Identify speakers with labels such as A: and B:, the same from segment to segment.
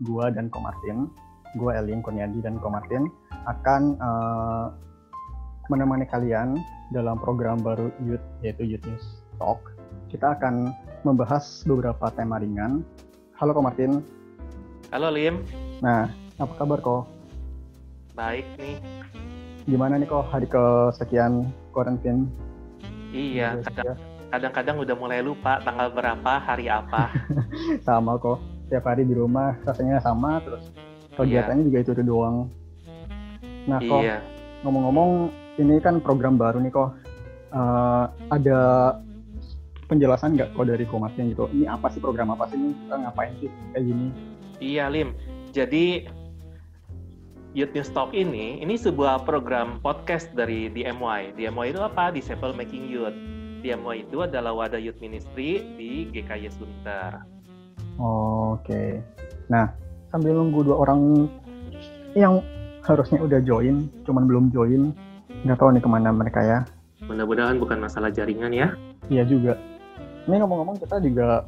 A: gue dan Ko Martin, gue Elin Kurniadi dan Ko Martin akan uh, menemani kalian dalam program baru Youth yaitu Youth News Talk. Kita akan membahas beberapa tema ringan. Halo Ko Martin.
B: Halo Lim.
A: Nah, apa kabar Ko?
B: Baik nih.
A: Gimana nih kok hari kesekian karantin?
B: Iya, kadang-kadang udah mulai lupa tanggal berapa, hari apa.
A: sama kok. Tiap hari di rumah rasanya sama terus kegiatannya iya. juga itu, itu doang. Nah kok iya. ngomong-ngomong ini kan program baru nih kok. Uh, ada penjelasan nggak kok dari Komasnya gitu? Ini apa sih program apa sih ini? Kita ngapain sih kayak gini?
B: Iya Lim. Jadi Youth News Talk ini, ini sebuah program podcast dari DMY. DMY itu apa? Disciple Making Youth. DMY itu adalah wadah youth ministry di GKY Sunter.
A: Oke. Okay. Nah, sambil nunggu dua orang yang harusnya udah join, cuman belum join, nggak tahu nih ke mana mereka ya.
B: Mudah-mudahan bukan masalah jaringan ya.
A: Iya juga. Ini ngomong-ngomong kita juga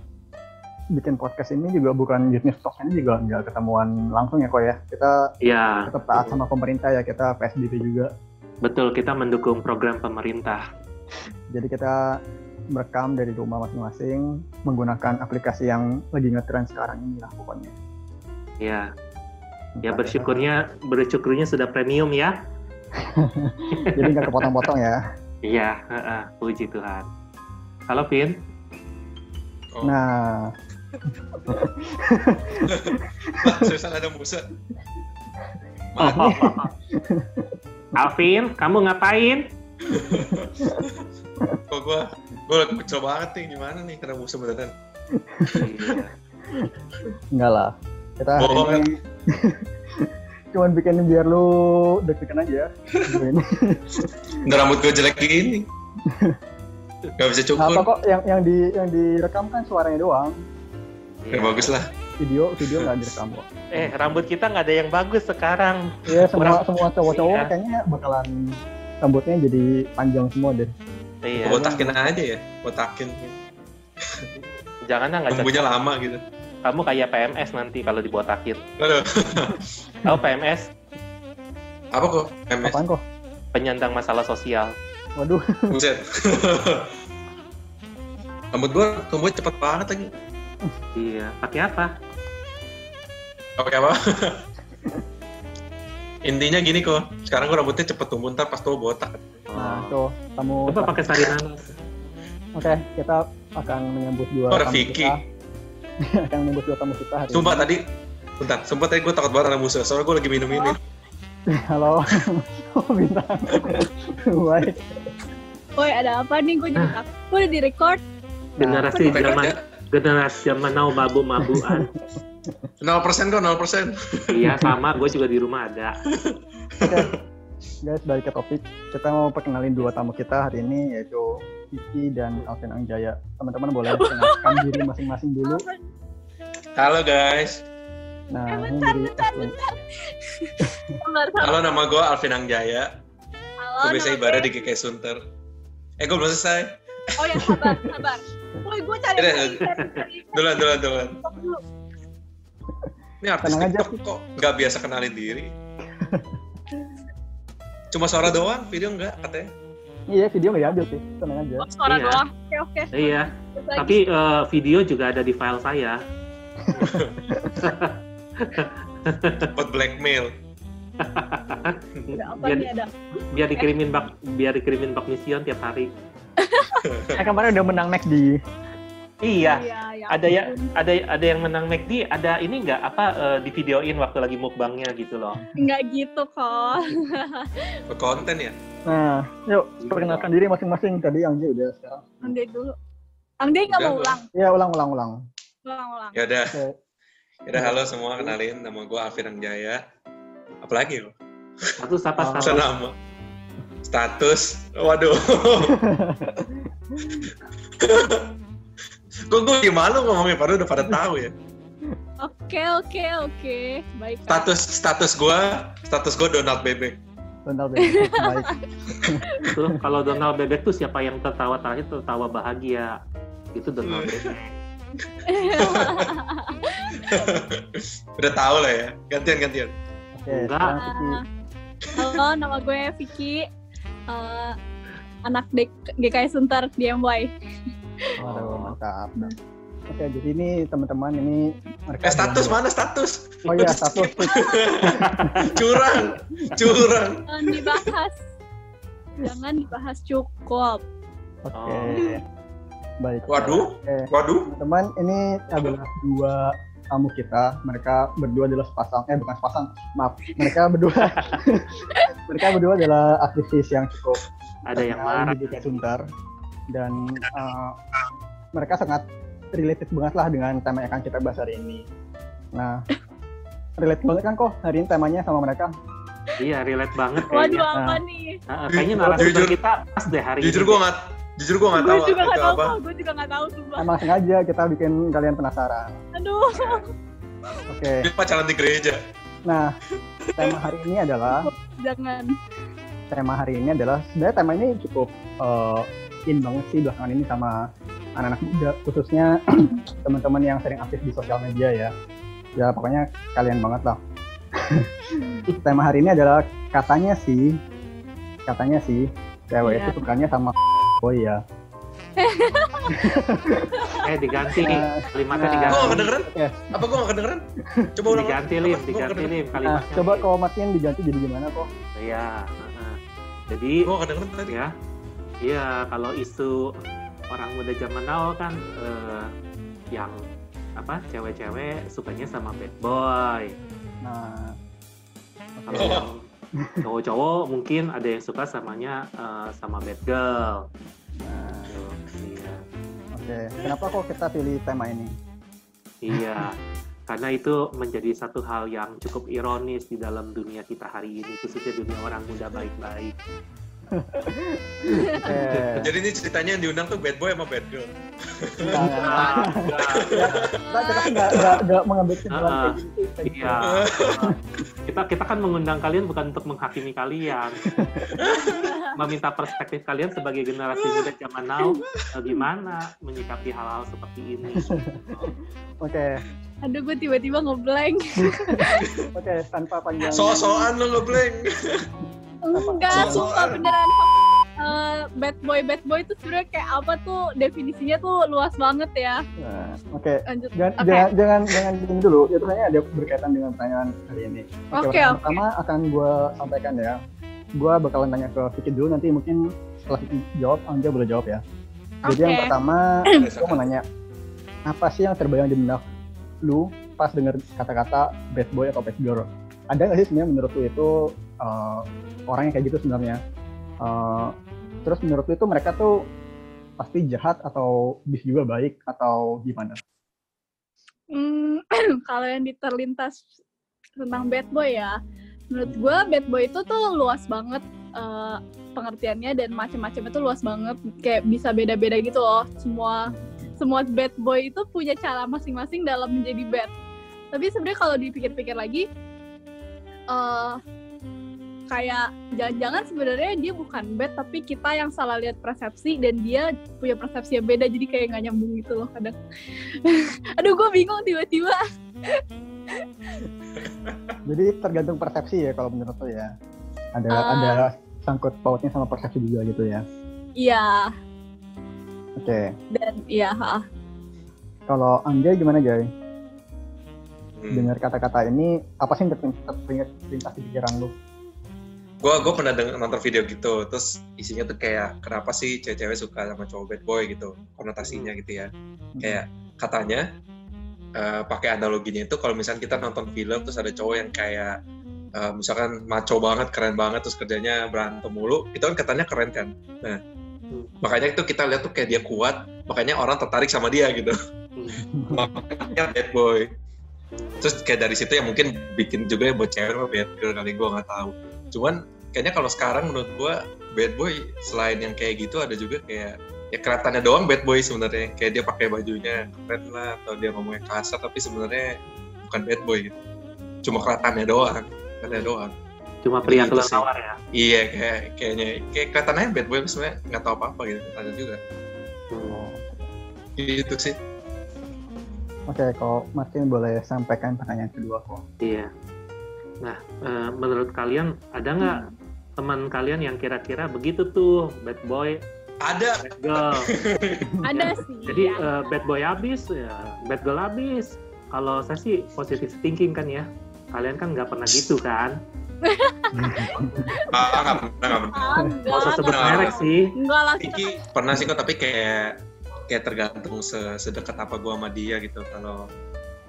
A: bikin podcast ini juga bukan News Talk ini juga nggak ketemuan langsung ya kok ya. Kita
B: ya.
A: tetap taat sama pemerintah ya, kita PSBB juga.
B: Betul, kita mendukung program pemerintah.
A: Jadi kita merekam dari rumah masing-masing menggunakan aplikasi yang lagi ngetren sekarang ini lah pokoknya.
B: Ya. Ya bersyukurnya bersyukurnya sudah premium ya.
A: Jadi nggak kepotong-potong ya.
B: Iya, uh, uh, puji Tuhan. Halo Vin.
A: Oh. Nah,
C: Susan ada Musa.
B: Alvin, kamu ngapain?
C: Kok gua gua lagi kecil banget nih gimana nih karena Musa beneran.
A: Enggak lah. Kita hari Bohong, ini cuman bikin biar lu deg-degan aja.
C: Nggak rambut gue jelek gini. Gak bisa cukur.
A: Apa kok yang yang di yang direkam kan suaranya doang.
C: Ya, yeah. bagus lah.
A: Video video nggak direkam kok.
B: Eh rambut kita nggak ada yang bagus sekarang.
A: Iya semua semua cowok-cowok iya. kayaknya bakalan rambutnya jadi panjang semua deh.
C: Iya. Botakin aja ya, botakin.
B: Jangan lah nggak
C: Tumbuhnya lama gitu.
B: Kamu kayak PMS nanti kalau dibotakin. Aduh. Tahu PMS?
C: Apa kok? PMS?
A: Apaan kok?
B: Penyandang masalah sosial.
A: Waduh.
C: Buset. Rambut gua tumbuh cepet banget lagi.
B: Iya, pakai apa?
C: Pakai apa? Intinya gini kok, sekarang gua rambutnya cepet tumbuh, ntar pas tua botak.
A: Nah, tuh, kamu...
B: Coba pakai sari nanas.
A: Oke, kita akan menyambut dua
C: oh, tamu Vicky. kita.
A: akan menyambut dua tamu kita hari
C: Sumpah ini. tadi, bentar, sumpah tadi gue takut banget ada musuh, soalnya gue lagi minum ini.
A: Halo, oh, bintang. Baik.
D: Woi, ada apa nih? Gue jadi Gue udah di-record.
B: Generasi zaman generasi zaman now mabuk-mabukan.
C: 0% kok, 0%.
B: iya, sama. Gue juga di rumah ada.
A: Guys, balik ke topik. Kita mau perkenalin dua tamu kita hari ini, yaitu Kiki dan Alvin Angjaya. Teman-teman boleh perkenalkan diri masing-masing dulu.
C: Halo guys.
D: Nah, eh, bentar, ini bentar, bentar.
C: Halo, nama gue Alvin Angjaya. Halo, gue biasa ibadah di GK Sunter. Eh, gue belum selesai.
D: Oh ya, sabar, sabar. Woi, gue cari
C: Duluan, duluan, duluan. Ini artis Tenang TikTok aja. kok nggak biasa kenalin diri. Cuma suara doang, video enggak katanya.
A: Iya, video nggak diambil sih, tenang aja.
D: Oh, suara iya. doang, oke oke.
B: Iya, tapi uh, video juga ada di file saya.
C: Buat blackmail.
B: biar, biar dikirimin bak biar dikirimin bak mission tiap hari.
A: eh kemarin udah menang next di
B: Iya. iya ya ada yang ada ada yang menang McD, ada ini nggak apa uh, di videoin waktu lagi mukbangnya gitu loh.
D: Nggak gitu kok.
C: konten ya.
A: Nah, yuk perkenalkan diri masing-masing tadi yang dia udah sekarang.
D: Angde dulu. Angde nggak mau ulang?
A: Iya ulang ulang ulang.
D: Ulang ulang.
C: Ya udah. Ya udah halo semua kenalin nama gue Alvin Angjaya. Apalagi lo?
B: Status apa
C: status? Nama. Status. Waduh. Kok gue gimana ngomongnya padahal udah pada tahu ya.
D: Oke oke oke baik.
C: Status status gue status gue Donald Bebek.
A: Donald Bebek baik.
B: Kalau Donald Bebek tuh siapa yang tertawa terakhir tertawa bahagia itu Donald Bebek.
C: Udah tahu lah ya. Gantian gantian.
A: Oke, okay,
D: Halo, nama gue Vicky. Uh, anak dek GKS Sunter di MY.
A: Oh, mantap. Oke, jadi ini teman-teman ini
C: mereka eh, status mana status?
A: Oh iya, status.
C: curang. Curang.
D: Jangan dibahas. Jangan dibahas cukup.
A: Oke. Okay. Oh. Baik.
C: Waduh. Okay. Waduh.
A: Teman-teman, ini adalah dua tamu kita. Mereka berdua adalah sepasang. Eh, bukan sepasang. Maaf. Mereka berdua. mereka berdua adalah aktivis yang cukup
B: ada yang marah
A: di Sunter dan uh, mereka sangat related banget lah dengan tema yang akan kita bahas hari ini. Nah, relate banget kan kok hari ini temanya sama mereka?
B: Iya, relate banget
D: kayaknya. Waduh, apa nah, nih?
B: Uh, kayaknya narasumber kita pas deh hari
C: jujur ini. Jujur gue nggak Jujur gue gak tahu.
D: Gue juga gak tahu, apa. gue juga gak tahu sumpah.
A: Emang sengaja kita bikin kalian penasaran.
D: Aduh.
A: Oke. Okay.
C: pacaran di gereja.
A: Nah, tema hari ini adalah.
D: Jangan.
A: Tema hari ini adalah sebenarnya tema ini cukup uh, in banget sih belakangan ini sama anak-anak muda, khususnya teman-teman yang sering aktif di sosial media ya. Ya pokoknya kalian banget lah. tema hari ini adalah katanya sih, katanya sih cewek yeah. itu sukanya sama Oh iya.
B: eh diganti nih kalimatnya nah, diganti.
C: Gue gak kedengeran? Yeah. Apa gue gak kedengeran? Coba ulang.
B: Diganti lim, diganti lim kalimatnya.
A: Nah, coba kalau matiin diganti jadi gimana kok?
B: Iya. Nah, jadi.
C: Gue gak kedengeran tadi.
B: Ya. Iya, kalau isu orang muda zaman now kan uh, yang apa cewek-cewek sukanya sama bad boy.
A: Nah.
B: Kalau oh. yang cowok-cowok mungkin ada yang suka samanya uh, sama bad girl
A: nah iya oke okay. kenapa kok kita pilih tema ini
B: iya karena itu menjadi satu hal yang cukup ironis di dalam dunia kita hari ini khususnya dunia orang muda baik-baik
C: jadi ini ceritanya yang diundang tuh bad boy sama bad girl.
A: Enggak, mengambil
B: kesimpulan Iya. kita kita kan mengundang kalian bukan untuk menghakimi kalian. Meminta perspektif kalian sebagai generasi muda zaman now bagaimana menyikapi hal-hal seperti ini.
A: Oke.
D: Aduh, gue tiba-tiba ngeblank.
A: Oke, tanpa panjang.
C: So-soan lo ngeblank.
D: Enggak, sumpah beneran uh, bad boy bad boy itu sebenarnya kayak apa tuh definisinya tuh luas banget ya.
A: Nah, Oke. Okay. Jangan, okay. jangan jangan jangan ini dulu. Itu sebenarnya ada berkaitan dengan pertanyaan hari ini.
D: Oke. Okay, okay,
A: pertama akan gue sampaikan ya. Gue bakalan tanya ke Vicky dulu nanti mungkin setelah Vicky jawab, Anja boleh jawab ya. Jadi okay. yang pertama, gue mau nanya apa sih yang terbayang di benak lu pas dengar kata-kata bad boy atau bad girl? Ada nggak sih sebenarnya menurut lu itu uh, orang yang kayak gitu sebenarnya uh, terus menurut itu mereka tuh pasti jahat atau bis juga baik atau gimana?
D: Hmm, kalau yang diterlintas tentang bad boy ya, menurut gue bad boy itu tuh luas banget uh, pengertiannya dan macam-macam itu luas banget, kayak bisa beda-beda gitu loh. Semua semua bad boy itu punya cara masing-masing dalam menjadi bad. Tapi sebenarnya kalau dipikir-pikir lagi, uh, kayak jangan-jangan sebenarnya dia bukan bad tapi kita yang salah lihat persepsi dan dia punya persepsi yang beda jadi kayak nggak nyambung gitu loh kadang. Aduh gue bingung tiba-tiba.
A: Jadi tergantung persepsi ya kalau menurut lo ya. Ada uh, ada sangkut pautnya sama persepsi juga gitu ya.
D: Iya.
A: Oke. Okay.
D: dan iya
A: kalau Anjay gimana Jay hmm. dengar kata-kata ini apa sih yang terlintas di pikiran lu
C: gue gue pernah denger, nonton video gitu terus isinya tuh kayak kenapa sih cewek-cewek suka sama cowok bad boy gitu konotasinya gitu ya. Kayak katanya uh, pakai analoginya itu kalau misalnya kita nonton film terus ada cowok yang kayak uh, misalkan maco banget keren banget terus kerjanya berantem mulu itu kan katanya keren kan? Nah makanya itu kita lihat tuh kayak dia kuat makanya orang tertarik sama dia gitu. Makanya bad boy. Terus kayak dari situ ya mungkin bikin juga ya buat cewek bad girl kali gue nggak tahu cuman kayaknya kalau sekarang menurut gue bad boy selain yang kayak gitu ada juga kayak ya kelihatannya doang bad boy sebenarnya. Kayak dia pakai bajunya keren lah atau dia ngomongnya kasar tapi sebenarnya bukan bad boy gitu. Cuma kelihatannya doang kelihatannya doang.
B: Cuma pria gitu kelelawar ya?
C: Iya kayak kayaknya kayak kelihatannya bad boy sebenarnya nggak tahu apa apa gitu ada juga. Oh. gitu sih.
A: Oke, kalau Martin boleh sampaikan pertanyaan kedua kok.
B: Iya. Nah, uh, menurut kalian ada nggak hmm. teman kalian yang kira-kira begitu tuh bad boy?
C: Ada.
B: Bad girl.
D: ada sih.
B: Jadi uh, bad boy habis, ya, bad girl habis. Kalau saya sih positif thinking kan ya. Kalian kan nggak pernah gitu kan?
C: ah, nggak pernah, nggak pernah.
B: Nggak usah sebut merek sih.
D: Enggak lah.
C: Iki pernah sih kok, tapi kayak kayak tergantung sedekat apa gue sama dia gitu kalau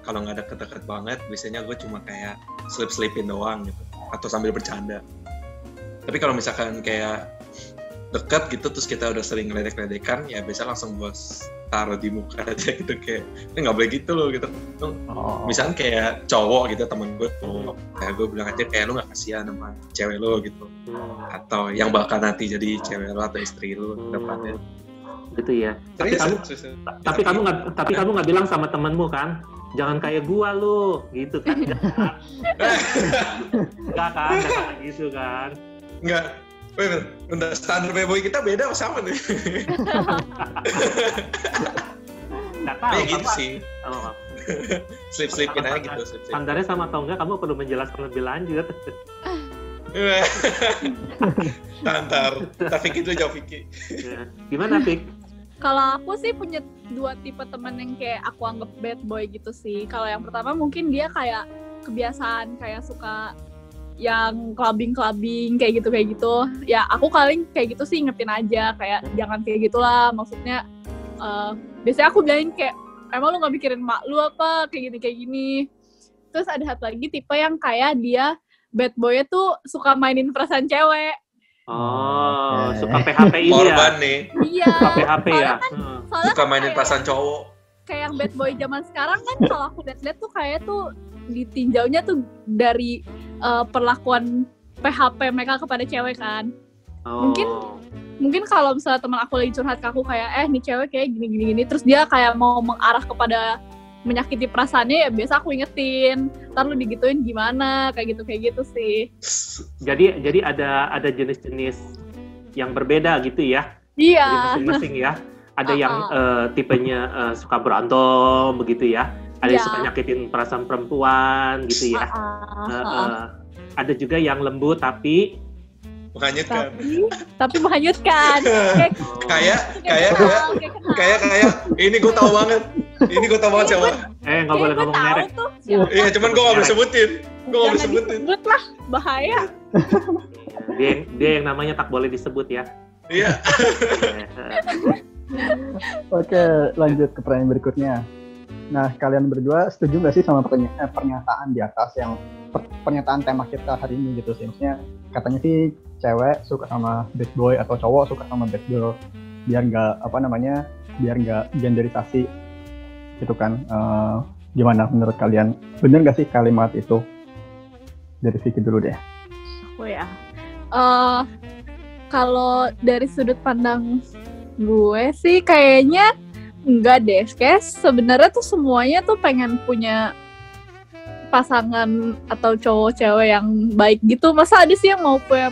C: kalau nggak deket-deket banget biasanya gue cuma kayak slip slipin doang gitu. Atau sambil bercanda. Tapi kalau misalkan kayak deket gitu terus kita udah sering ledek-ledekan ya bisa langsung bos taruh di muka aja gitu kayak ini nggak boleh gitu loh gitu. Oh. misalnya kayak cowok gitu temen gue cowok kayak gue bilang aja kayak lu nggak kasihan sama cewek lo gitu. Hmm. atau yang bakal nanti jadi cewek lo atau istri lo depannya
B: gitu ya. Tapi kamu, tapi kamu nggak, tapi kamu nggak bilang sama temenmu kan, jangan kayak gua lu, gitu kan? Enggak kan, enggak gitu kan?
C: Enggak. Wait, bentar, standar playboy kita beda sama nih.
B: Enggak tahu.
C: Kayak gitu sih. Oh, slip slipin aja gitu.
B: Slip -slip. Standarnya sama atau enggak, kamu perlu menjelaskan lebih lanjut.
C: Antar, tapi itu jauh Vicky.
B: Ya. Gimana Vicky?
D: Kalau aku sih punya dua tipe temen yang kayak aku anggap bad boy gitu sih. Kalau yang pertama mungkin dia kayak kebiasaan kayak suka yang clubbing-clubbing kayak gitu kayak gitu. Ya aku paling kayak gitu sih ingetin aja kayak jangan kayak gitulah. Maksudnya uh, biasanya aku bilangin kayak emang lu nggak mikirin mak lu apa kayak gini kayak gini. Terus ada satu lagi tipe yang kayak dia bad boy tuh suka mainin perasaan cewek.
B: Oh, okay. suka PHP ini
C: Korban ya? nih.
D: Iya.
B: Suka PHP ya.
D: Kan,
B: hmm.
C: Suka mainin perasaan cowok.
D: Kayak yang bad boy zaman sekarang kan kalau aku lihat-lihat tuh kayak tuh ditinjaunya tuh dari uh, perlakuan PHP mereka kepada cewek kan. Oh. Mungkin mungkin kalau misalnya teman aku lagi curhat ke aku kayak eh nih cewek kayak gini gini gini terus dia kayak mau mengarah kepada menyakiti perasaannya ya biasa aku ingetin. Ntar lu digituin gimana? Kayak gitu kayak gitu sih.
B: Jadi jadi ada ada jenis-jenis yang berbeda gitu ya?
D: Iya.
B: Masing-masing ya. Ada uh -uh. yang uh, tipenya uh, suka berantem begitu ya? Ada yeah. yang iya. suka nyakitin perasaan perempuan gitu ya? Uh -uh. Uh -uh. ada juga yang lembut tapi
C: menghanyutkan
D: tapi, tapi menghanyutkan
C: kayak kayak kayak kayak kayak ini gue tahu banget ini gue tau banget siapa.
B: Eh, nggak boleh ngomong merek.
C: Iya, cuman gue nggak boleh sebutin. Gue nggak boleh sebutin.
D: Sebut lah, bahaya.
B: dia, dia yang namanya tak boleh disebut ya.
C: Iya.
A: Oke, lanjut ke pertanyaan berikutnya. Nah, kalian berdua setuju nggak sih sama eh, pernyataan di atas yang pernyataan tema kita hari ini gitu sih? Maksudnya katanya sih cewek suka sama bad boy atau cowok suka sama bad girl biar nggak apa namanya biar nggak genderisasi gitu kan. Uh, gimana menurut kalian? Bener gak sih kalimat itu? Dari Vicky dulu deh.
D: Aku ya. Uh, kalau dari sudut pandang gue sih kayaknya enggak deh. Kayak sebenarnya tuh semuanya tuh pengen punya pasangan atau cowok cewek yang baik gitu. Masa ada sih yang mau punya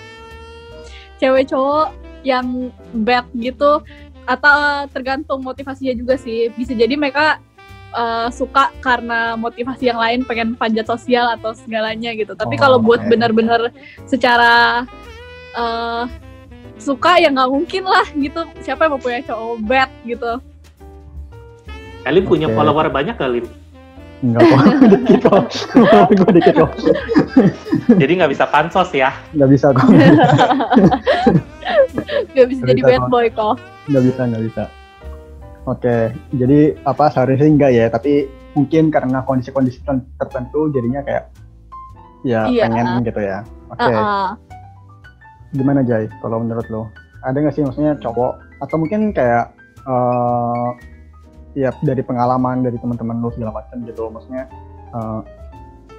D: cewek cowok yang bad gitu? Atau tergantung motivasinya juga sih. Bisa jadi mereka uh, suka karena motivasi yang lain pengen panjat sosial atau segalanya gitu tapi oh, kalau buat benar-benar secara uh, suka ya nggak mungkin lah gitu siapa yang mau punya cowok bad gitu
B: Kalim punya okay. follower banyak kali
A: Enggak kok, dikit kok. Gue dikit kok.
B: Jadi nggak bisa pansos ya?
A: Nggak bisa kok.
D: Nggak bisa jadi bad boy kok.
A: Nggak bisa, nggak bisa. Oke, jadi apa seharusnya enggak ya, tapi mungkin karena kondisi-kondisi tertentu jadinya kayak ya iya. pengen gitu ya. Oke. Okay. Uh -uh. Gimana Jai kalau menurut lo? Ada nggak sih maksudnya cowok atau mungkin kayak uh, ya dari pengalaman dari teman-teman lo segala macam gitu maksudnya uh,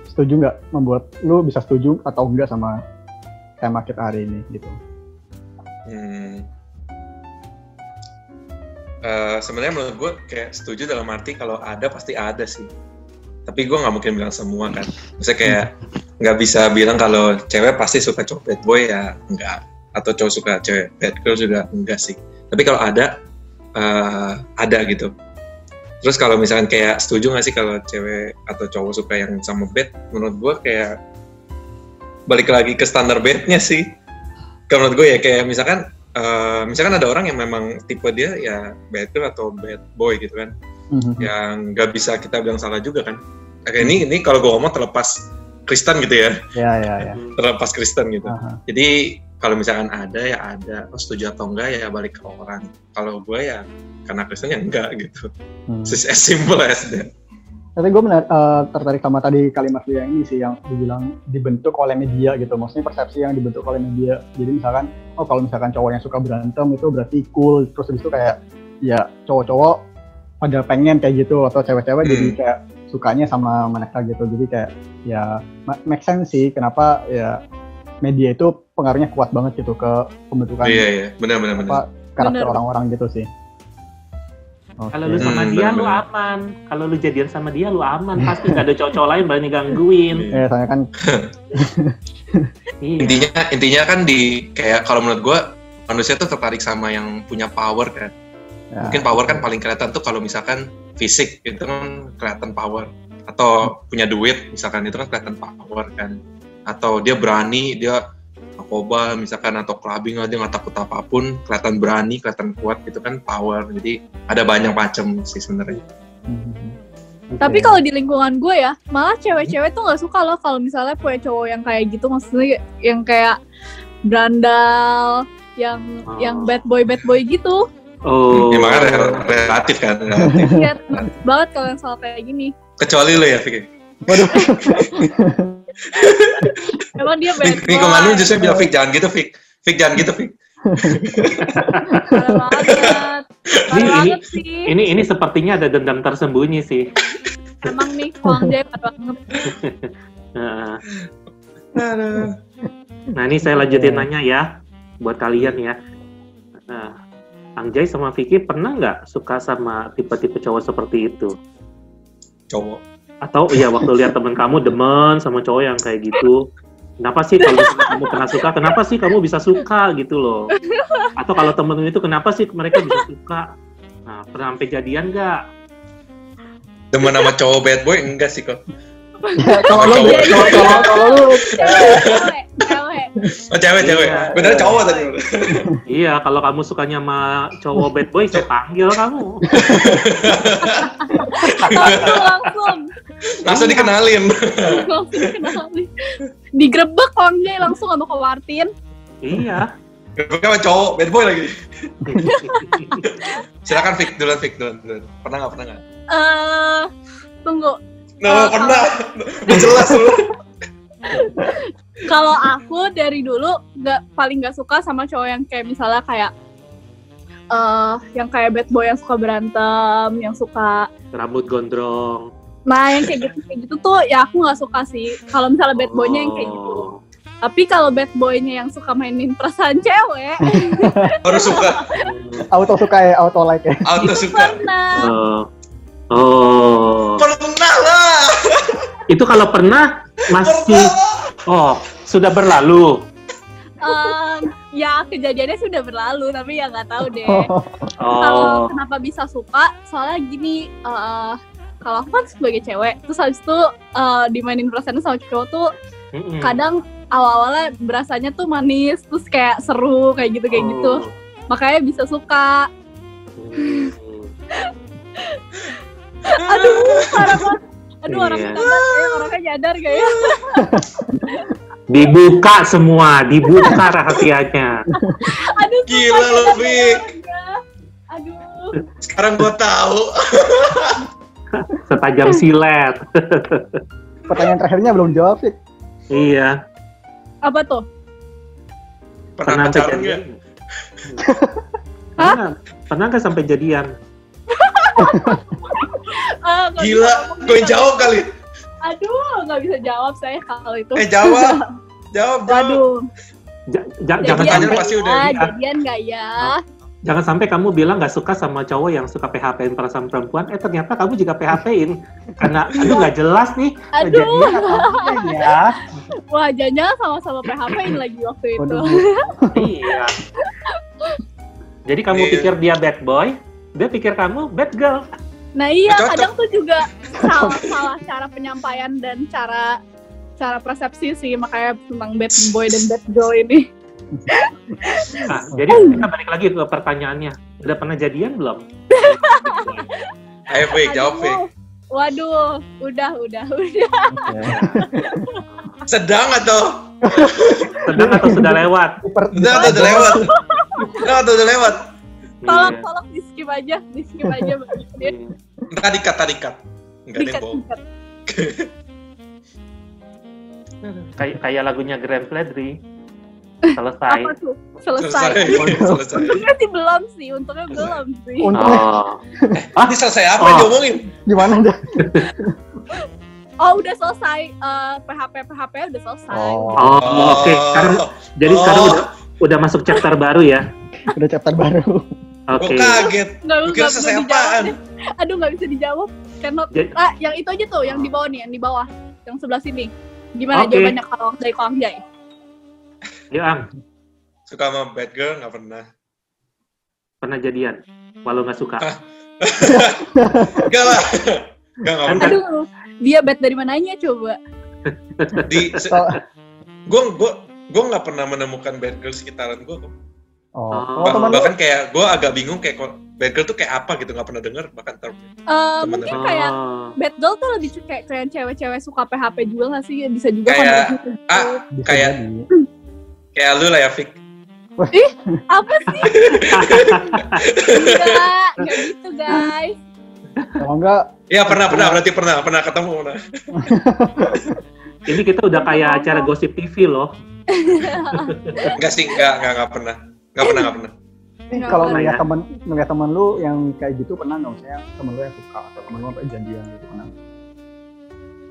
A: setuju nggak membuat lo bisa setuju atau enggak sama tema kita hari ini gitu?
C: Hmm, uh, sebenarnya menurut gue kayak setuju dalam arti kalau ada pasti ada sih tapi gue nggak mungkin bilang semua kan misalnya kayak nggak bisa bilang kalau cewek pasti suka cowok bad boy ya enggak atau cowok suka cewek bad girl juga enggak sih tapi kalau ada uh, ada gitu Terus kalau misalkan kayak setuju nggak sih kalau cewek atau cowok suka yang sama bed? Menurut gue kayak balik lagi ke standar bednya sih. Kalau menurut gue ya kayak misalkan uh, misalkan ada orang yang memang tipe dia ya bad girl atau bad boy gitu kan, mm-hmm. yang nggak bisa kita bilang salah juga kan. Oke, ini ini kalau gue ngomong terlepas Kristen gitu ya.
A: Iya iya iya.
C: Terlepas Kristen gitu. Uh-huh. Jadi kalau misalkan ada ya ada, oh, setuju atau enggak ya balik ke orang. Kalau gue ya karena Kristen ya enggak gitu. Hmm. As simple as that.
A: Tapi gue benar uh, tertarik sama tadi kalimat dia ini sih yang dibilang dibentuk oleh media gitu. Maksudnya persepsi yang dibentuk oleh media. Jadi misalkan, oh kalau misalkan cowok yang suka berantem itu berarti cool. Terus habis itu kayak ya cowok-cowok pada pengen kayak gitu atau cewek-cewek hmm. jadi kayak sukanya sama mereka gitu. Jadi kayak ya make sense sih kenapa ya media itu pengaruhnya kuat banget gitu ke pembentukan.
C: Iya iya, benar benar benar.
A: Karakter orang-orang gitu sih.
B: Okay. Kalau lu sama hmm, dia bener, lu aman. Kalau lu jadian sama dia lu aman. Pasti gak ada cowok-cowok lain berani gangguin.
A: Iya, saya kan.
C: iya. Intinya intinya kan di kayak kalau menurut gua manusia tuh tertarik sama yang punya power kan. Ya. Mungkin power kan paling kelihatan tuh kalau misalkan fisik itu kan kelihatan power atau punya duit misalkan itu kan kelihatan power kan atau dia berani dia narkoba misalkan atau clubbing dia nggak takut apa pun kelihatan berani kelihatan kuat gitu kan power jadi ada banyak macam sih sebenarnya
D: okay. tapi kalau di lingkungan gue ya malah cewek-cewek tuh nggak suka loh kalau misalnya punya cowok yang kayak gitu maksudnya yang kayak brandal yang oh. yang bad boy bad boy gitu
C: Oh. Ya, makanya relatif kan.
D: Iya, banget kalau yang soal kayak gini.
C: Kecuali lo ya, Vicky.
A: Waduh.
D: Emang dia bad
C: boy. Fik, ke mana justru bilang Fik jangan gitu Fik. Fik jangan gitu Fik.
D: banget.
B: Ini, ini, ini ini sepertinya ada dendam tersembunyi sih.
D: Emang nih Huang Jae banget.
B: nah. nah ini saya lanjutin nanya ya buat kalian ya. Nah, Angjay sama Vicky pernah nggak suka sama tipe-tipe cowok seperti itu?
C: Cowok
B: atau ya waktu lihat temen kamu demen sama cowok yang kayak gitu. Kenapa sih kalau kamu pernah suka? Kenapa sih kamu bisa suka gitu loh? Atau kalau temen itu kenapa sih mereka bisa suka? Nah pernah sampai jadian nggak?
C: Demen sama cowok bad boy? Enggak sih kok
A: kalau lu kalau lu
C: oh cewek cewek. Iya. bener cowok tadi.
B: Iya kalau kamu sukanya sama cowok bad boy saya panggil kamu.
D: Langsung.
C: Langsung dikenalin.
D: Langsung dikenalin. Digrebek onnya langsung sama ke Martin
B: iya.
C: Grebeknya sama cowok bad boy lagi. Silakan Fik. Duluan Fik. Duluan, duluan. pernah nggak pernah nggak?
D: Eh uh, tunggu.
C: Nah, uh, pernah. Jelas lu.
D: Kalau aku dari dulu nggak paling nggak suka sama cowok yang kayak misalnya kayak uh, yang kayak bad boy yang suka berantem, yang suka
B: rambut gondrong.
D: Nah, yang kayak gitu kayak gitu tuh ya aku nggak suka sih. Kalau misalnya bad boynya yang kayak gitu. Oh. Tapi kalau bad boynya yang suka mainin perasaan cewek,
C: baru suka.
A: auto suka ya, auto like ya.
C: Auto suka.
D: Pernah.
B: Uh, oh.
C: Pernah lah.
B: Itu kalau pernah masih oh sudah berlalu.
D: Um, ya kejadiannya sudah berlalu tapi ya nggak tahu deh. Oh. Kalau kenapa bisa suka? Soalnya gini, uh, kalau aku kan sebagai cewek, terus habis itu uh, dimainin perasaan sama cowok tuh mm-hmm. kadang awal-awalnya berasanya tuh manis, terus kayak seru kayak gitu kayak gitu. oh. gitu. Makanya bisa suka. Mm. Aduh, parah banget. Aduh iya. orangnya nyadar ya, orangnya nyadar gak ya?
B: dibuka semua, dibuka rahasianya.
D: Aduh,
C: gila Vic.
D: Aduh.
C: Sekarang gue tahu.
B: Setajam silet.
A: Pertanyaan terakhirnya belum jawab, Vic.
B: Iya.
D: Apa tuh?
C: Pernah, Pernah jadian?
B: Hah? Pernah nggak sampai jadian?
D: Uh,
C: Gila, gue jawab kali.
D: Aduh, nggak bisa jawab saya kalau itu.
C: Eh jawab, jawab, jawab.
D: Aduh.
B: Ja, ja, jangan sampai
C: pasti udah.
D: Ah, jadian nggak ya?
B: Jangan sampai kamu bilang nggak suka sama cowok yang suka PHP-in perasaan perempuan, eh ternyata kamu juga PHP-in. Karena aduh nggak jelas nih
D: aduh. ya. Wah, jangan sama-sama PHP-in lagi waktu itu.
B: iya. Jadi kamu iya. pikir dia bad boy, dia pikir kamu bad girl.
D: Nah iya kadang tuh juga salah salah cara penyampaian dan cara cara persepsi sih makanya tentang bad boy dan bad girl ini.
B: Nah, jadi kita balik lagi ke pertanyaannya. Udah pernah jadian belum?
C: Ayo Fik, jawab Fik.
D: Waduh, udah, udah, udah.
C: Sedang atau?
B: Sedang atau sudah lewat?
C: Sedang atau sudah lewat? Sedang atau sudah lewat?
D: Tolong, tolong di skip aja, di skip aja.
C: Entar dikat, tadi cut. Enggak ada bohong.
B: Kayak kayak lagunya Grand Fledry. Selesai.
D: Apa tuh? Selesai. Selesai. Untungnya sih belum sih, untungnya belum sih.
A: Untungnya.
C: Oh. Eh, ini selesai apa
B: oh.
C: diomongin?
A: Gimana aja?
D: Oh udah selesai uh, PHP PHP udah selesai.
B: Oh, oh oke. Okay. Sekarang jadi oh. sekarang udah udah masuk chapter baru ya?
A: udah chapter baru.
C: Oke. Okay. kaget.
D: Nggak,
C: selesai apaan?
D: Aduh nggak bisa dijawab. Cannot. Jadi, ah, yang itu aja tuh, yang di bawah nih, yang di bawah, yang sebelah sini. Gimana okay. jawabannya kalau dari Kang Jai?
B: Ya, Ang.
C: Suka sama bad girl nggak pernah.
B: Pernah jadian? Walau nggak suka.
C: Enggak lah. Enggak,
D: enggak pernah. Aduh, dia bad dari mananya coba?
C: Di, gue gue gue nggak pernah menemukan bad girl sekitaran gue kok. Oh, bah oh, bahkan kayak gue agak bingung kayak bad girl tuh kayak apa gitu nggak pernah denger bahkan term.
D: Uh, mungkin kayak oh. bad girl tuh lebih kayak kayak cewek-cewek suka PHP juga nggak sih bisa juga
C: kayak ah, kayak kayak lu lah ya Fik.
D: Ih, apa sih? enggak, enggak gitu guys.
A: Kalau enggak
C: Iya pernah pernah berarti pernah pernah ketemu pernah.
B: Ini kita udah kayak acara gosip TV loh.
C: enggak sih, enggak, enggak, enggak pernah. Enggak pernah, enggak pernah.
A: kalau ngeliat temen ngeliat temen lu yang kayak gitu pernah nggak misalnya temen lu yang suka atau temen lu sampai janjian gitu pernah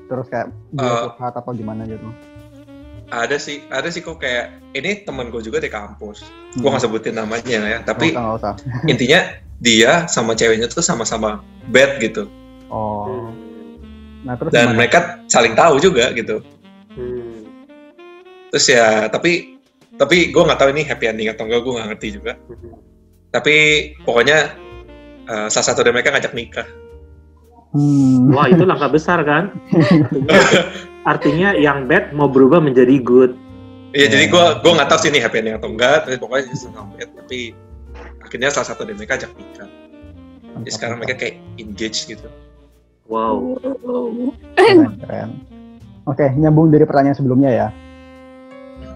A: terus kayak dia uh, suka atau gimana gitu
C: ada sih ada sih kok kayak ini temen gue juga di kampus hmm. gue nggak sebutin namanya ya tapi
A: gak usah, gak usah.
C: intinya dia sama ceweknya tuh sama-sama bad gitu
A: oh
C: nah terus dan gimana? mereka saling tahu juga gitu hmm. terus ya tapi tapi gue nggak tahu ini happy ending atau enggak gue nggak ngerti juga hmm. tapi pokoknya uh, salah satu dari mereka ngajak nikah
B: Hmm. Wah itu langkah besar kan? Artinya yang bad mau berubah menjadi good.
C: Iya, yeah. jadi gue gue nggak tahu sih ini happy ending atau enggak, tapi pokoknya senang bad. Tapi akhirnya salah satu dari mereka ajak nikah. Jadi sekarang mereka kayak engage gitu.
B: Wow.
A: Keren, keren. Oke, nyambung dari pertanyaan sebelumnya ya.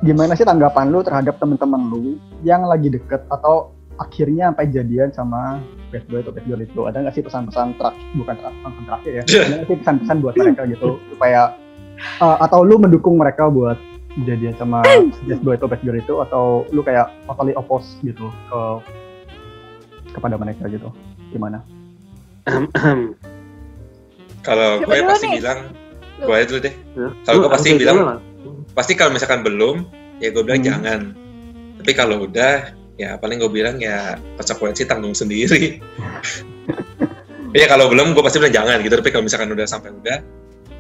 A: Gimana sih tanggapan lu terhadap teman-teman lu yang lagi deket atau akhirnya sampai jadian sama bad boy atau bad girl itu? Ada nggak sih pesan-pesan terakhir bukan pesan terakhir ya. Ada nggak sih pesan-pesan buat mereka gitu? Supaya uh, atau lu mendukung mereka buat jadian sama bad boy atau bad girl itu? Atau lu kayak totally oppose gitu ke kepada mereka gitu? Gimana?
C: Kalau gue pasti nih? bilang gue itu deh. Kalau gue pasti bilang pasti kalau misalkan belum ya gue bilang hmm. jangan. Tapi kalau udah ya paling gue bilang ya konsekuensi tanggung sendiri. Ya kalau belum gue pasti bilang jangan gitu. Tapi kalau misalkan udah sampai udah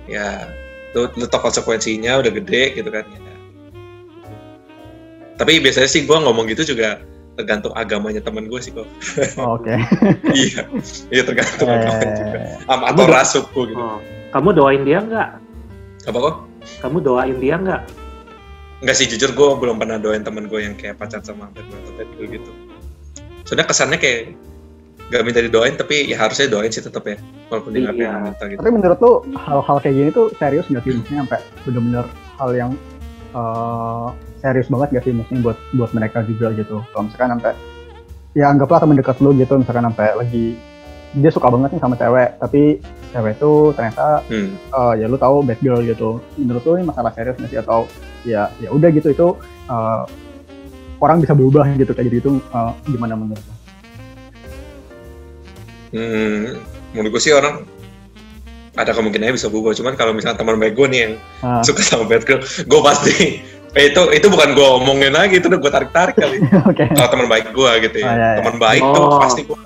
C: ya lu, lu tau konsekuensinya udah gede gitu kan ya. Tapi biasanya sih gue ngomong gitu juga tergantung agamanya temen gue sih kok.
A: Oh, oke. Okay.
C: iya iya tergantung eh, agamanya juga. Am, atau ras suku gitu. Oh.
B: kamu doain dia nggak?
C: Apa kok
B: kamu doain dia nggak
C: Enggak sih jujur gue belum pernah doain temen gue yang kayak pacar sama Batman gitu. Soalnya kesannya kayak gak minta didoain tapi ya harusnya doain sih tetap ya walaupun dia nggak
A: iya. minta gitu. Tapi menurut lu hal-hal kayak gini tuh serius nggak sih maksudnya sampai bener-bener hal yang uh, serius banget gak sih maksudnya buat buat mereka juga gitu. Kalau misalkan sampai ya anggaplah teman dekat lu gitu misalkan sampai lagi dia suka banget nih sama cewek tapi cewek itu ternyata hmm. uh, ya lu tahu bad girl gitu menurut lu ini masalah serius nggak sih atau ya ya udah gitu itu uh, orang bisa berubah gitu kayak gitu itu uh, gimana menurut lu?
C: Hmm, menurut gue sih orang ada kemungkinannya bisa berubah cuman kalau misalnya teman baik gue nih yang uh. suka sama bad girl gue pasti eh, itu itu bukan gue omongin lagi itu udah gue tarik tarik kali okay. kalau teman baik gue gitu ya oh, iya, iya. teman baik oh. tuh pasti gue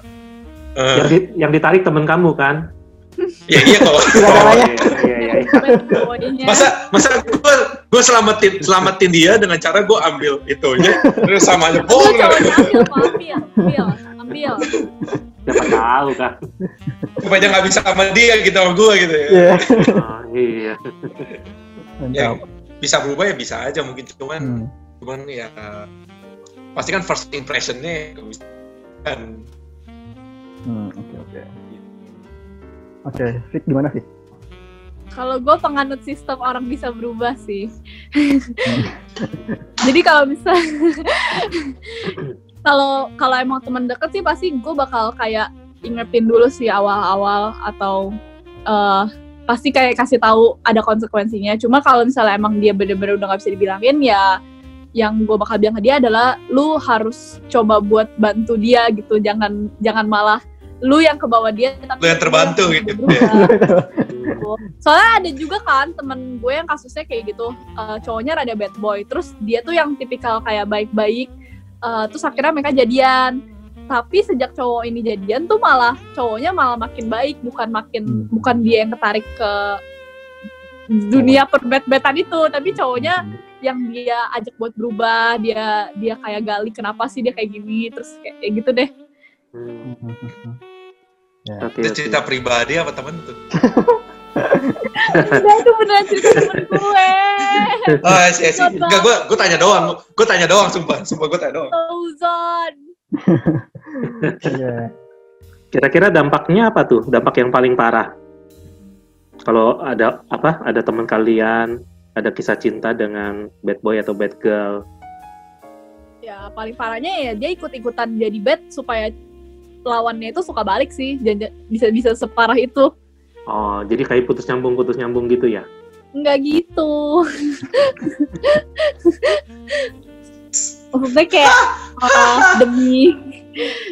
B: Uh, yang, di, yang ditarik temen kamu kan?
C: Ya iya kok. Iya, iya, iya. masa masa gue gue selamatin selamatin dia dengan cara gue ambil itu ya terus sama aja bohong
D: ambil ambil ambil
B: siapa tahu kan
C: supaya nggak bisa sama dia gitu sama gue gitu ya
A: Iya.
B: Oh, iya.
C: ya bisa berubah ya bisa aja mungkin cuman
A: Hmm.
C: cuman ya pasti kan first impressionnya kan
A: Hmm, oke oke. Oke, Fik gimana sih?
D: Kalau gue penganut sistem orang bisa berubah sih. Jadi kalau bisa, kalau kalau emang teman deket sih pasti gue bakal kayak ingetin dulu sih awal-awal atau eh, pasti kayak kasih tahu ada konsekuensinya. Cuma kalau misalnya emang dia bener-bener udah nggak bisa dibilangin ya, yang gue bakal bilang ke dia adalah lu harus coba buat bantu dia gitu. Jangan jangan malah lu yang ke bawah dia tapi
C: Lu yang terbantu gitu.
D: gitu. Soalnya ada juga kan temen gue yang kasusnya kayak gitu, eh, cowoknya rada bad boy, terus dia tuh yang tipikal kayak baik-baik, eh, terus akhirnya mereka jadian. Tapi sejak cowok ini jadian tuh malah cowoknya malah makin baik, bukan makin
A: Hmm.
D: bukan dia yang ketarik ke dunia perbet-betan itu, tapi cowoknya yang dia ajak buat berubah, dia dia kayak gali kenapa sih dia kayak gini, terus kayak, kayak gitu deh.
A: Ya.
C: Itu cerita pribadi apa temen tuh
D: Enggak itu beneran cerita temen gue.
C: oh enggak gue gue tanya doang gue tanya doang sumpah sumpah gue tanya doang
D: Thousand.
A: Iya.
B: Kira-kira dampaknya apa tuh? Dampak yang paling parah? Kalau ada apa? Ada teman kalian, ada kisah cinta dengan bad boy atau bad girl.
D: ya paling parahnya ya dia ikut-ikutan jadi bad supaya lawannya itu suka balik sih jadi bisa bisa separah itu
B: Oh, jadi kayak putus nyambung putus nyambung gitu ya?
D: nggak gitu maksudnya kayak ah, demi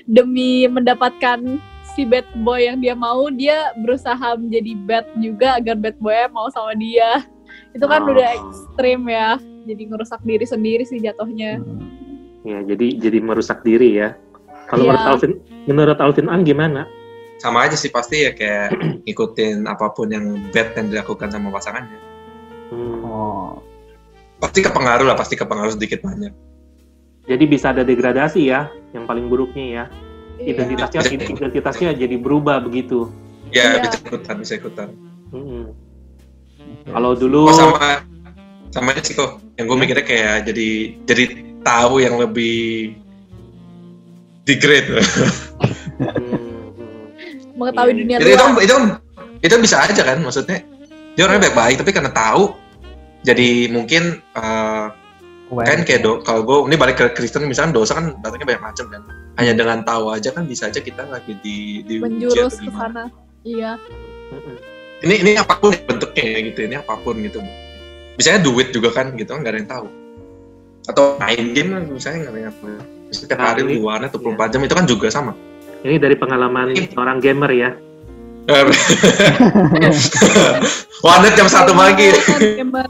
D: demi mendapatkan si bad boy yang dia mau dia berusaha menjadi bad juga agar bad boy mau sama dia itu kan
B: Oh.
D: udah ekstrim ya jadi ngerusak diri sendiri sih jatuhnya
B: Ya, jadi jadi merusak diri ya. Kalau
D: Iya.
B: menurut Alvin, menurut Alvin Ang gimana?
C: sama aja sih pasti ya kayak ngikutin apa pun yang bad yang dilakukan sama pasangannya
B: Hmm,
A: Oh.
C: pasti kepengaruh lah pasti kepengaruh sedikit banyak
B: Jadi bisa ada degradasi ya, yang paling buruknya ya.
D: Iya.
B: Identitasnya identitasnya jadi berubah begitu.
C: ya
D: Iya.
C: bisa ikutan bisa ikutan
B: Hmm. Kalau dulu
C: oh sama sama aja sih kok yang gue mikirnya kayak jadi jadi tahu yang lebih degrade
B: Hmm, hmm.
D: mengetahui
B: Iya,
D: dunia
C: itu, itu,
D: luar.
C: itu, itu bisa aja kan maksudnya. Dia orangnya baik-baik tapi karena tahu jadi mungkin eh,
A: Aware.
C: kan kayak do kalau gue ini balik ke Kristen misalkan dosa kan datangnya banyak macam kan. Hanya dengan tahu aja kan bisa aja kita lagi di di
D: menjurus ke sana. Iya.
C: Ini ini apa pun bentuknya ya gitu ini apa pun gitu. Misalnya duit juga kan gitu kan nggak ada yang tahu. Atau main game misalnya nggak ada yang tahu Misalnya tiap
B: Nah,
C: hari
B: ini-
C: di warnet 24 jam itu kan juga sama
B: Ini dari pengalaman seorang gamer ya.
C: warnet jam satu pagi
D: Gamer.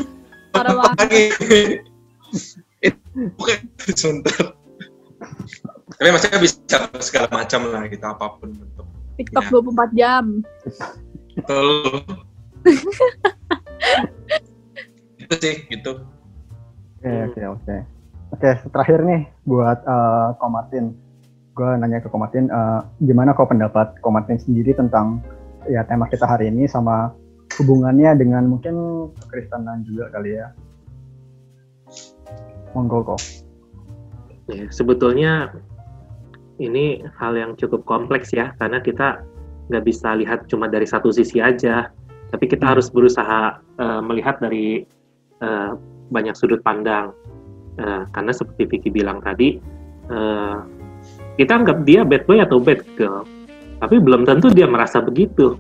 C: Pagi oke sebentar tapi maksudnya bisa segala macam lah gitu apa pun bentuk
D: TikTok
C: Ya.
D: 24 jam.
C: Betul. itu sih gitu
A: Oke oke oke. Oke terakhir nih buat eh, Ko Martin. Gue nanya ke Ko Martin, eh, gimana kok pendapat Ko Martin sendiri tentang ya tema kita hari ini sama hubungannya dengan mungkin kekristenan juga kali ya. Monggo kok.
B: Ya, sebetulnya ini hal yang cukup kompleks ya, karena kita nggak bisa lihat cuma dari satu sisi aja, tapi kita harus berusaha eh, melihat dari eh, banyak sudut pandang. Eh, karena seperti Vicky bilang tadi, eh, kita anggap dia bad boy atau bad girl, tapi belum tentu dia merasa begitu.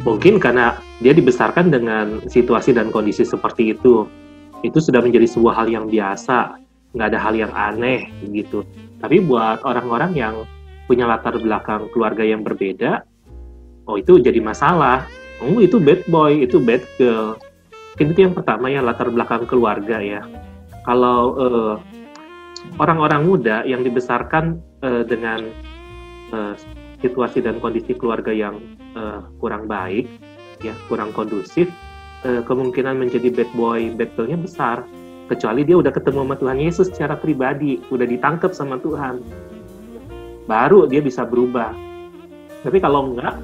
B: Mungkin karena dia dibesarkan dengan situasi dan kondisi seperti itu, itu sudah menjadi sebuah hal yang biasa, nggak ada hal yang aneh gitu. Tapi buat orang-orang yang punya latar belakang keluarga yang berbeda, oh itu jadi masalah. Oh itu bad boy, itu bad girl. Mungkin itu yang pertama ya latar belakang keluarga ya. Kalau eh, orang-orang muda yang dibesarkan eh, dengan eh, situasi dan kondisi keluarga yang eh, kurang baik, ya kurang kondusif, eh, kemungkinan menjadi bad boy, bad girl-nya besar kecuali dia udah ketemu sama Tuhan Yesus secara pribadi, udah ditangkap sama Tuhan, baru dia bisa berubah. Tapi kalau enggak,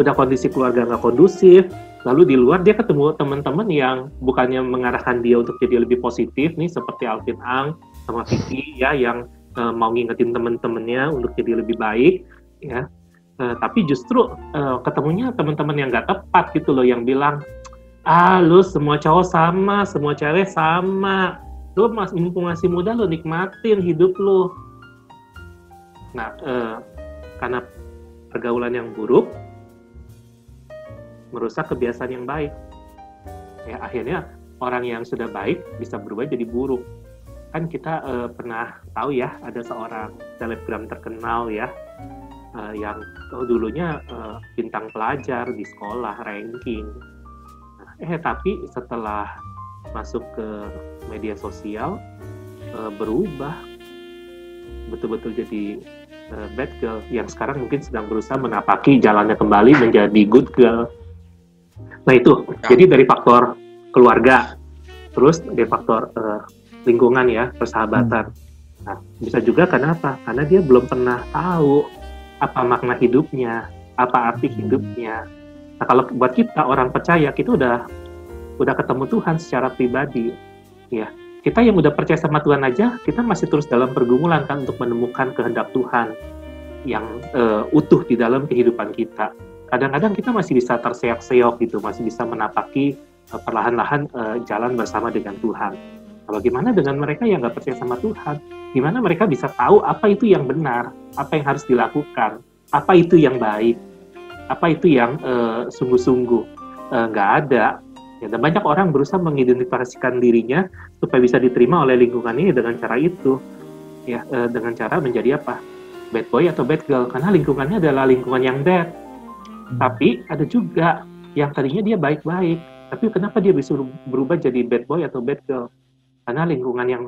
B: udah kondisi keluarga nggak kondusif, lalu di luar dia ketemu teman-teman yang bukannya mengarahkan dia untuk jadi lebih positif nih seperti Alvin Ang sama Vicky ya yang uh, mau ngingetin teman-temannya untuk jadi lebih baik ya. Uh, tapi justru uh, ketemunya teman-teman yang nggak tepat gitu loh yang bilang ah lu semua cowok sama semua cewek sama. Lu mas mumpung masih muda lu nikmatin hidup lu. Nah uh, karena pergaulan yang buruk merusak kebiasaan yang baik. Ya, akhirnya orang yang sudah baik bisa berubah jadi buruk. Kan kita uh, pernah tahu ya, ada seorang selebgram terkenal ya, uh, yang oh, dulunya uh, bintang pelajar di sekolah, ranking. Nah, eh, tapi setelah masuk ke media sosial, uh, berubah. Betul-betul jadi bad girl yang sekarang mungkin sedang berusaha menapaki jalannya kembali menjadi good girl Nah itu, ya. jadi dari faktor keluarga, terus dari faktor uh, lingkungan ya, persahabatan. Hmm. Nah, bisa juga karena apa? Karena dia belum pernah tahu apa makna hidupnya, apa arti hidupnya. Nah, kalau buat kita orang percaya, kita udah udah ketemu Tuhan secara pribadi, ya. Kita yang udah percaya sama Tuhan aja, kita masih terus dalam pergumulan kan untuk menemukan kehendak Tuhan yang uh, utuh di dalam kehidupan kita kadang-kadang kita masih bisa terseok-seok gitu, masih bisa menapaki uh, perlahan-lahan uh, jalan bersama dengan Tuhan. Nah, bagaimana dengan mereka yang nggak percaya sama Tuhan? Gimana mereka bisa tahu apa itu yang benar, apa yang harus dilakukan, apa itu yang baik, apa itu yang uh, sungguh-sungguh nggak uh, ada. Ya, dan banyak orang berusaha mengidentifikasikan dirinya supaya bisa diterima oleh lingkungan ini dengan cara itu, ya dengan cara menjadi apa? Bad boy atau bad girl karena lingkungannya adalah lingkungan yang bad. Tapi ada juga yang tadinya dia baik-baik, tapi kenapa dia bisa berubah jadi bad boy atau bad girl? Karena lingkungan yang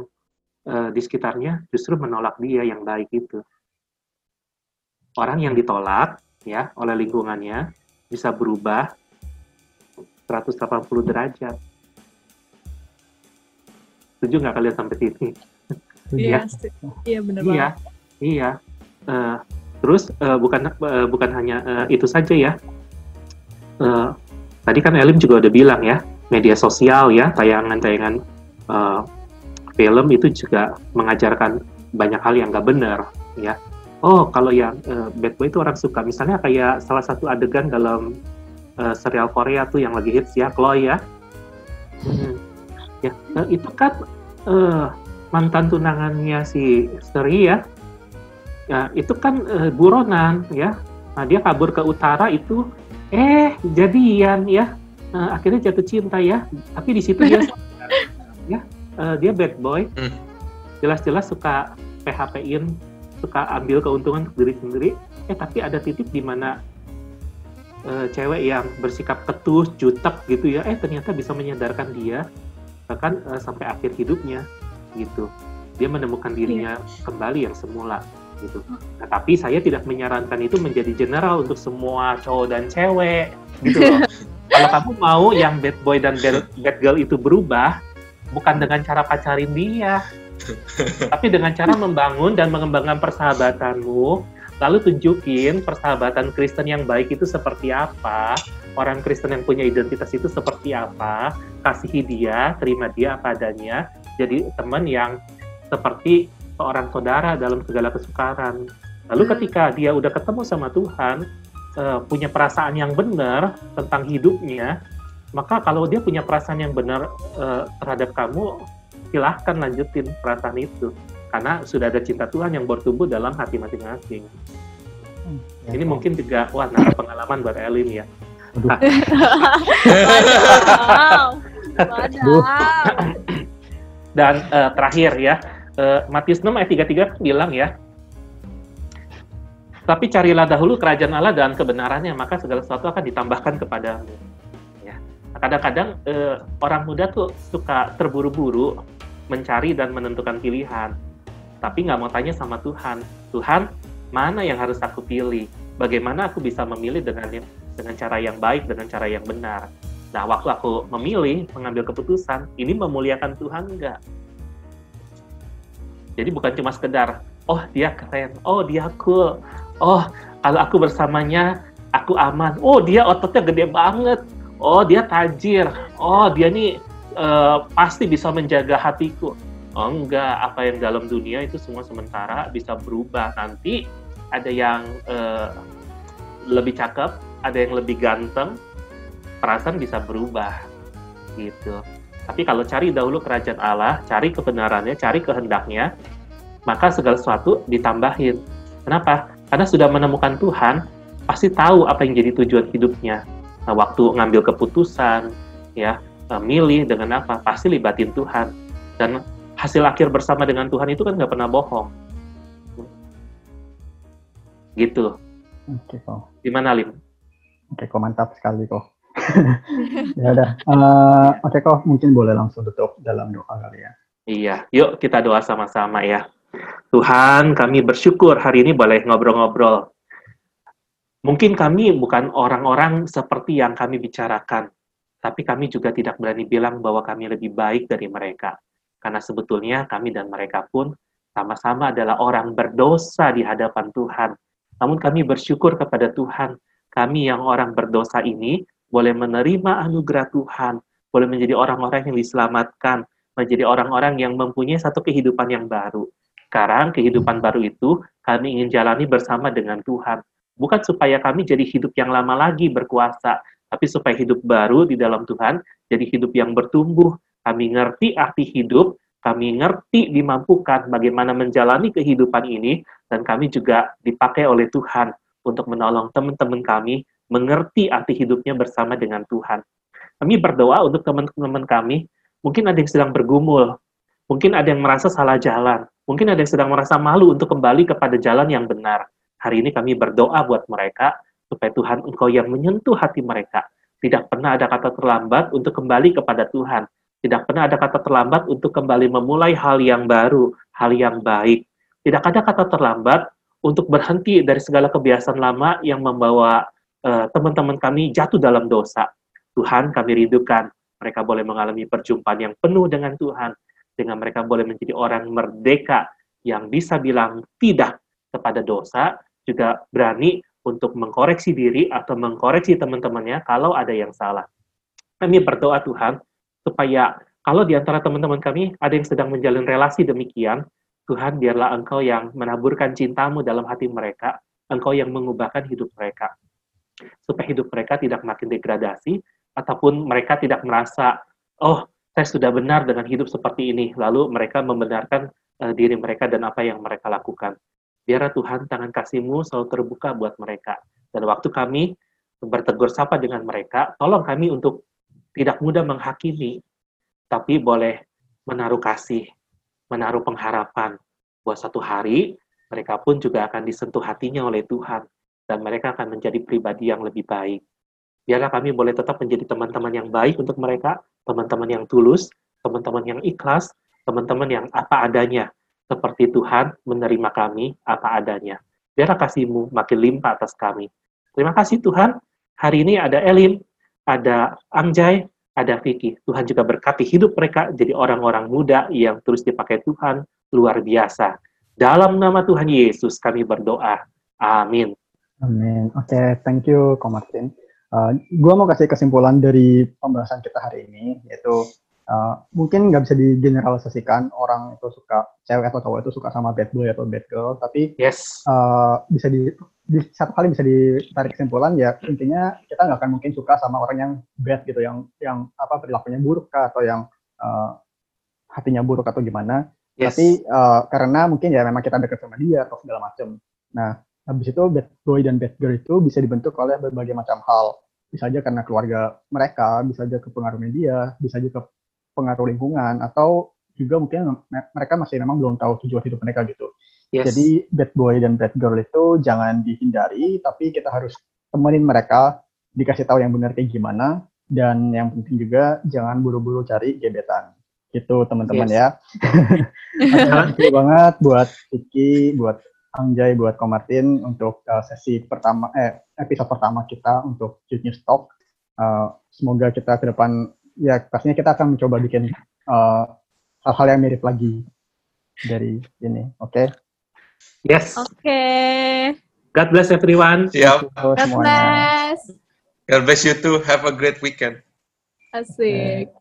B: uh, di sekitarnya justru menolak dia yang baik itu. Orang yang ditolak ya oleh lingkungannya bisa berubah 180 derajat. Setuju nggak kalian sampai sini?
D: Iya, iya benar
B: iya. Iya, uh, Terus uh, bukan uh, bukan hanya uh, itu saja ya. Uh, tadi kan Elim juga udah bilang ya, media sosial ya, tayangan-tayangan uh, film itu juga mengajarkan banyak hal yang gak benar ya. Oh, kalau yang uh, bad boy itu orang suka. Misalnya kayak salah satu adegan dalam uh, serial Korea tuh yang lagi hits ya, Chloe ya. Hmm. Ya, uh, itu kan uh, mantan tunangannya si Seri ya ya itu kan uh, buronan ya. Nah dia kabur ke utara itu eh jadian ya. Uh, akhirnya jatuh cinta ya. Tapi di situ dia ya uh, dia bad boy. Hmm. jelas-jelas suka PHP-in suka ambil keuntungan untuk diri sendiri. Eh tapi ada titik di mana uh, cewek yang bersikap ketus jutek gitu ya eh ternyata bisa menyadarkan dia bahkan uh, sampai akhir hidupnya gitu. Dia menemukan dirinya yeah. kembali yang semula gitu. Nah, tapi saya tidak menyarankan itu menjadi general untuk semua cowok dan cewek gitu loh. Kalau kamu mau yang bad boy dan bad girl itu berubah, bukan dengan cara pacarin dia, tapi dengan cara membangun dan mengembangkan persahabatanmu, lalu tunjukin persahabatan Kristen yang baik itu seperti apa, orang Kristen yang punya identitas itu seperti apa, kasihi dia, terima dia apa adanya, jadi teman yang seperti seorang saudara dalam segala kesukaran. Lalu hmm. ketika dia udah ketemu sama Tuhan, uh, punya perasaan yang benar tentang hidupnya, maka kalau dia punya perasaan yang benar uh, terhadap kamu, silahkan lanjutin perasaan itu. Karena sudah ada cinta Tuhan yang bertumbuh dalam hati masing-masing. Hmm, Ini ya, mungkin juga, wah, nah, pengalaman buat Elin ya. Dan uh, terakhir ya, uh, Matius 6 ayat 33 kan bilang ya, tapi carilah dahulu kerajaan Allah dan kebenarannya, maka segala sesuatu akan ditambahkan kepadamu. Ya. Kadang-kadang uh, orang muda tuh suka terburu-buru mencari dan menentukan pilihan, tapi nggak mau tanya sama Tuhan. Tuhan, mana yang harus aku pilih? Bagaimana aku bisa memilih dengan dengan cara yang baik, dengan cara yang benar? Nah, waktu aku memilih, mengambil keputusan, ini memuliakan Tuhan enggak? Jadi bukan cuma sekedar, oh dia keren, oh dia cool, oh kalau aku bersamanya aku aman. Oh dia ototnya gede banget. Oh dia tajir. Oh dia nih uh, pasti bisa menjaga hatiku. Oh enggak, apa yang dalam dunia itu semua sementara bisa berubah. Nanti ada yang uh, lebih cakep, ada yang lebih ganteng, perasaan bisa berubah gitu. Tapi kalau cari dahulu kerajaan Allah, cari kebenarannya, cari kehendaknya, maka segala sesuatu ditambahin. Kenapa? Karena sudah menemukan Tuhan, pasti tahu apa yang jadi tujuan hidupnya. Nah, waktu ngambil keputusan, ya, eh, milih dengan apa, pasti libatin Tuhan. Dan hasil akhir bersama dengan Tuhan itu kan nggak pernah bohong. Gitu.
A: Oke kok.
B: Gimana Lim?
A: Oke kok mantap sekali kok. ya udah. Uh, Oke kok mungkin boleh langsung tutup dalam doa kali ya.
B: Iya, yuk kita doa sama-sama ya. Tuhan, kami bersyukur hari ini boleh ngobrol-ngobrol. Mungkin kami bukan orang-orang seperti yang kami bicarakan, tapi kami juga tidak berani bilang bahwa kami lebih baik dari mereka. Karena sebetulnya kami dan mereka pun sama-sama adalah orang berdosa di hadapan Tuhan. Namun kami bersyukur kepada Tuhan, kami yang orang berdosa ini boleh menerima anugerah Tuhan, boleh menjadi orang-orang yang diselamatkan, menjadi orang-orang yang mempunyai satu kehidupan yang baru. Sekarang kehidupan baru itu kami ingin jalani bersama dengan Tuhan. Bukan supaya kami jadi hidup yang lama lagi berkuasa, tapi supaya hidup baru di dalam Tuhan jadi hidup yang bertumbuh. Kami ngerti arti hidup, kami ngerti dimampukan bagaimana menjalani kehidupan ini, dan kami juga dipakai oleh Tuhan untuk menolong teman-teman kami mengerti arti hidupnya bersama dengan Tuhan. Kami berdoa untuk teman-teman kami, mungkin ada yang sedang bergumul, mungkin ada yang merasa salah jalan, Mungkin ada yang sedang merasa malu untuk kembali kepada jalan yang benar. Hari ini kami berdoa buat mereka, supaya Tuhan Engkau yang menyentuh hati mereka. Tidak pernah ada kata terlambat untuk kembali kepada Tuhan. Tidak pernah ada kata terlambat untuk kembali memulai hal yang baru, hal yang baik. Tidak ada kata terlambat untuk berhenti dari segala kebiasaan lama yang membawa teman-teman kami jatuh dalam dosa. Tuhan kami rindukan mereka boleh mengalami perjumpaan yang penuh dengan Tuhan, dengan mereka boleh menjadi orang merdeka yang bisa bilang tidak kepada dosa, juga berani untuk mengkoreksi diri atau mengkoreksi teman-temannya kalau ada yang salah. Kami berdoa Tuhan, supaya kalau di antara teman-teman kami ada yang sedang menjalin relasi demikian, Tuhan biarlah Engkau yang menaburkan cintamu dalam hati mereka, Engkau yang mengubahkan hidup mereka. Supaya hidup mereka tidak makin degradasi, ataupun mereka tidak merasa, oh saya sudah benar dengan hidup seperti ini. Lalu mereka membenarkan uh, diri mereka dan apa yang mereka lakukan. Biarlah Tuhan tangan kasih-Mu selalu terbuka buat mereka. Dan waktu kami bertegur sapa dengan mereka, tolong kami untuk tidak mudah menghakimi, tapi boleh menaruh kasih, menaruh pengharapan buat satu hari mereka pun juga akan disentuh hatinya oleh Tuhan dan mereka akan menjadi pribadi yang lebih baik. Biarlah kami boleh tetap menjadi teman-teman yang baik untuk mereka, teman-teman yang tulus, teman-teman yang ikhlas, teman-teman yang apa adanya, seperti Tuhan menerima kami apa adanya. Biarlah kasih-Mu makin limpah atas kami. Terima kasih Tuhan. Hari ini ada Elin, ada Angjay, ada Vicky. Tuhan juga berkati hidup mereka jadi orang-orang muda yang terus dipakai Tuhan luar biasa. Dalam nama Tuhan Yesus kami berdoa. Amin.
A: Amin. Oke, okay, thank you, Ko Martin. Uh, eh, gue mau kasih kesimpulan dari pembahasan kita hari ini, yaitu uh, mungkin nggak bisa digeneralisasikan orang itu suka cewek atau cowok itu suka sama bad boy atau bad girl, tapi
B: yes.
A: uh, bisa di, di satu kali bisa ditarik kesimpulan ya intinya kita nggak akan mungkin suka sama orang yang bad gitu, yang yang apa perilakunya buruk kah, atau yang uh, hatinya buruk atau gimana. Yes. Tapi uh, karena mungkin ya memang kita dekat sama dia atau segala macam. Nah Habis itu bad boy dan bad girl itu bisa dibentuk oleh berbagai macam hal. Bisa aja karena keluarga mereka, bisa aja ke pengaruh media, bisa aja ke pengaruh lingkungan, atau juga mungkin mereka masih memang belum tahu tujuan hidup mereka gitu. Yes. Jadi bad boy dan bad girl itu jangan dihindari, tapi kita harus temenin mereka, dikasih tahu yang benar kayak gimana, dan yang penting juga jangan buru-buru cari gebetan. Gitu teman-teman yes. ya. Terima kasih banget buat Vicky, buat Angjay buat Ko Martin untuk uh, sesi pertama eh episode pertama kita untuk News Talk. Uh, semoga kita ke depan ya pastinya kita akan mencoba bikin uh, hal-hal uh, yang mirip lagi dari ini, oke? Okay?
B: Yes.
D: Oke. Okay.
B: God bless everyone.
C: Siap.
D: God bless.
C: God bless you too. Have a great weekend.
D: Asik.